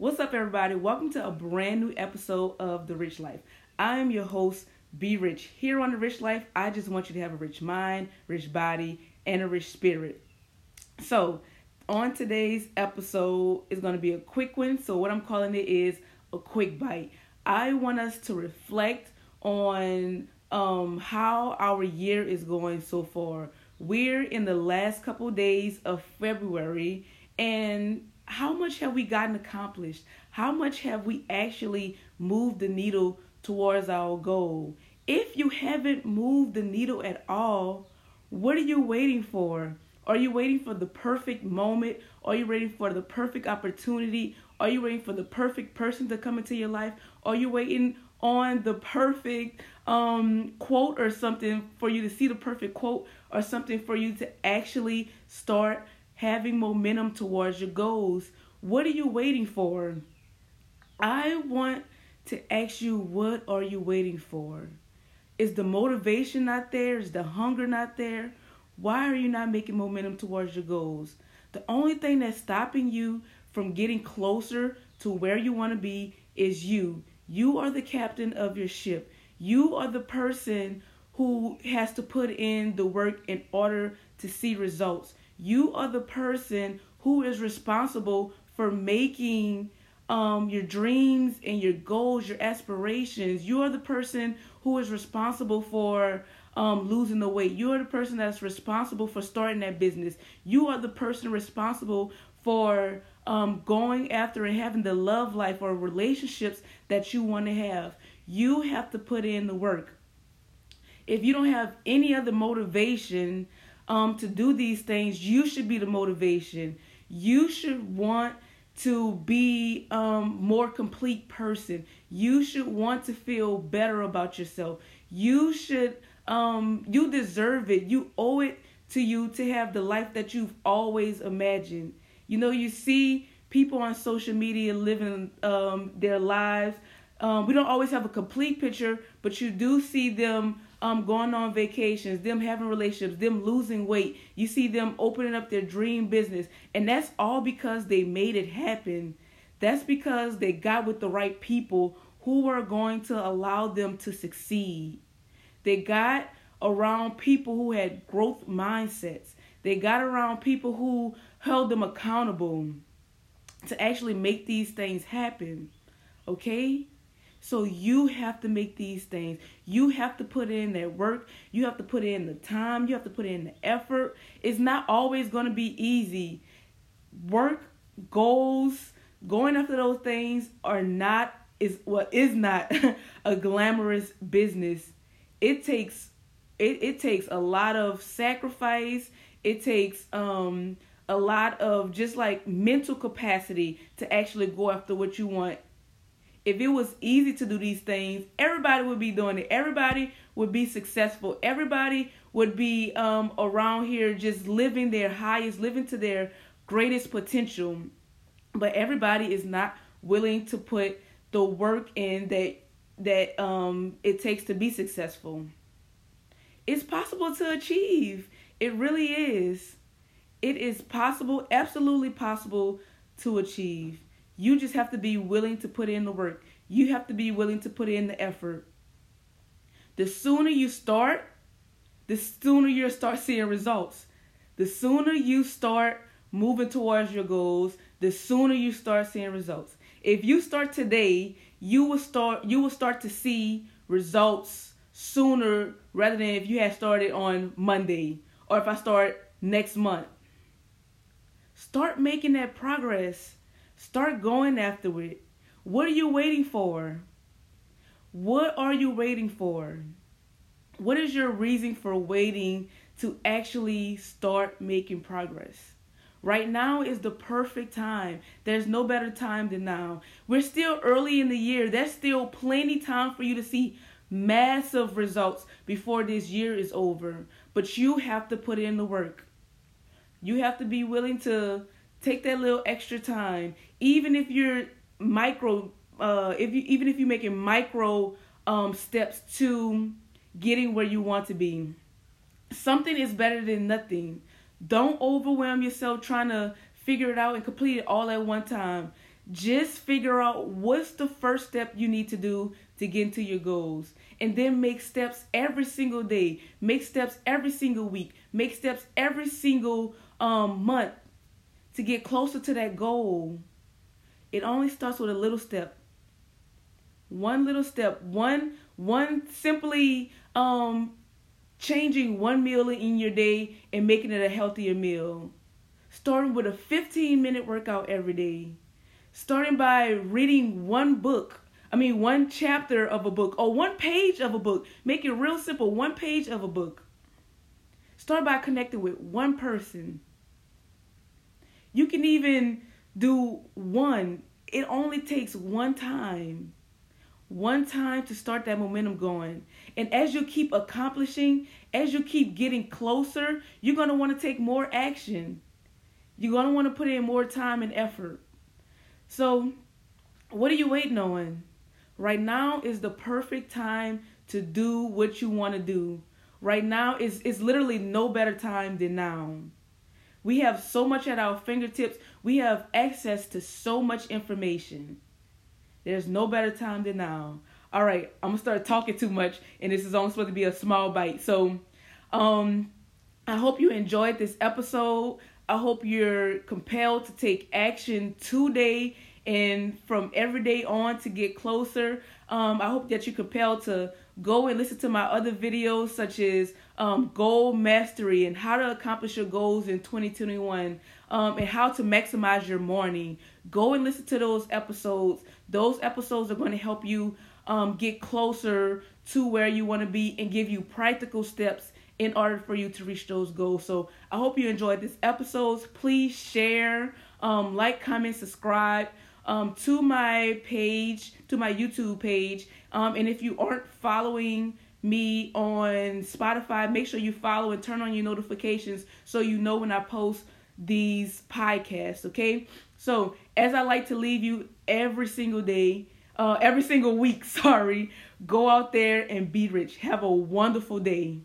What's up, everybody? Welcome to a brand new episode of The Rich Life. I am your host, BRich. Here on The Rich Life, I just want you to have a rich mind, rich body, and a rich spirit. So, on today's episode is going to be a quick one. So, what I'm calling it is a quick bite. I want us to reflect on um, how our year is going so far. We're in the last couple days of February, and how much have we gotten accomplished? How much have we actually moved the needle towards our goal? If you haven't moved the needle at all, what are you waiting for? Are you waiting for the perfect moment? Are you waiting for the perfect opportunity? Are you waiting for the perfect person to come into your life? Are you waiting on the perfect um, quote or something for you to see the perfect quote or something for you to actually start having momentum towards your goals. What are you waiting for? I want to ask you, what are you waiting for? Is the motivation not there? Is the hunger not there? Why are you not making momentum towards your goals? The only thing that's stopping you from getting closer to where you want to be is you. You are the captain of your ship. You are the person who has to put in the work in order to see results. You are the person who is responsible for making um, your dreams and your goals, your aspirations. You are the person who is responsible for um, losing the weight. You are the person that's responsible for starting that business. You are the person responsible for um, going after and having the love life or relationships that you want to have. You have to put in the work. If you don't have any other motivation um, to do these things, you should be the motivation. You should want to be um, more complete person. You should want to feel better about yourself. You should um, you deserve it. You owe it to you to have the life that you've always imagined. You know, you see people on social media living um, their lives. Um, we don't always have a complete picture, but you do see them um going on vacations, them having relationships, them losing weight. You see them opening up their dream business, and that's all because they made it happen. That's because they got with the right people who were going to allow them to succeed. They got around people who had growth mindsets. They got around people who held them accountable to actually make these things happen. Okay? So you have to make these things. You have to put in that work. You have to put in the time. You have to put in the effort. It's not always going to be easy. Work, goals, going after those things are not is what well, is not a glamorous business. It takes it, it takes a lot of sacrifice. It takes um a lot of just like mental capacity to actually go after what you want if it was easy to do these things, everybody would be doing it. Everybody would be successful. Everybody would be um, around here just living their highest, living to their greatest potential. But everybody is not willing to put the work in that that um, it takes to be successful. It's possible to achieve. It really is. It is possible, absolutely possible to achieve. You just have to be willing to put in the work. You have to be willing to put in the effort. The sooner you start, the sooner you'll start seeing results. The sooner you start moving towards your goals, the sooner you start seeing results. If you start today, you will start you will start to see results sooner rather than if you had started on Monday or if I start next month. Start making that progress. Start going after it. What are you waiting for? What are you waiting for? What is your reason for waiting to actually start making progress? Right now is the perfect time. There's no better time than now. We're still early in the year. There's still plenty time for you to see massive results before this year is over. But you have to put in the work. You have to be willing to take that little extra time even if you're micro uh if you even if you're making micro um steps to getting where you want to be something is better than nothing don't overwhelm yourself trying to figure it out and complete it all at one time Just figure out what's the first step you need to do to get into your goals. And then make steps every single day. Make steps every single week. Make steps every single um, month to get closer to that goal. It only starts with a little step. One little step. One one simply um changing one meal in your day and making it a healthier meal. Starting with a 15 minute workout every day. Starting by reading one book. I mean, one chapter of a book or one page of a book. Make it real simple. One page of a book. Start by connecting with one person. You can even do one. It only takes one time one time to start that momentum going. And as you keep accomplishing, as you keep getting closer, you're going to want to take more action. You're going to want to put in more time and effort. So, what are you waiting on? Right now is the perfect time to do what you want to do. Right now is is literally no better time than now. We have so much at our fingertips. We have access to so much information. There's no better time than now. All right, I'm gonna start talking too much, and this is only supposed to be a small bite. So, um, I hope you enjoyed this episode. I hope you're compelled to take action today and from every day on to get closer. Um, I hope that you're compelled to go and listen to my other videos, such as um, goal mastery and how to accomplish your goals in 2021 um, and how to maximize your morning. Go and listen to those episodes. Those episodes are going to help you um, get closer to where you want to be and give you practical steps in order for you to reach those goals. So I hope you enjoyed this episode. Please share, um, like, comment, subscribe um, to my page, to my YouTube page. Um, and if you aren't following me on Spotify, make sure you follow and turn on your notifications so you know when I post these podcasts, okay? So, as I like to leave you every single day, uh, every single week, sorry, go out there and be rich. Have a wonderful day.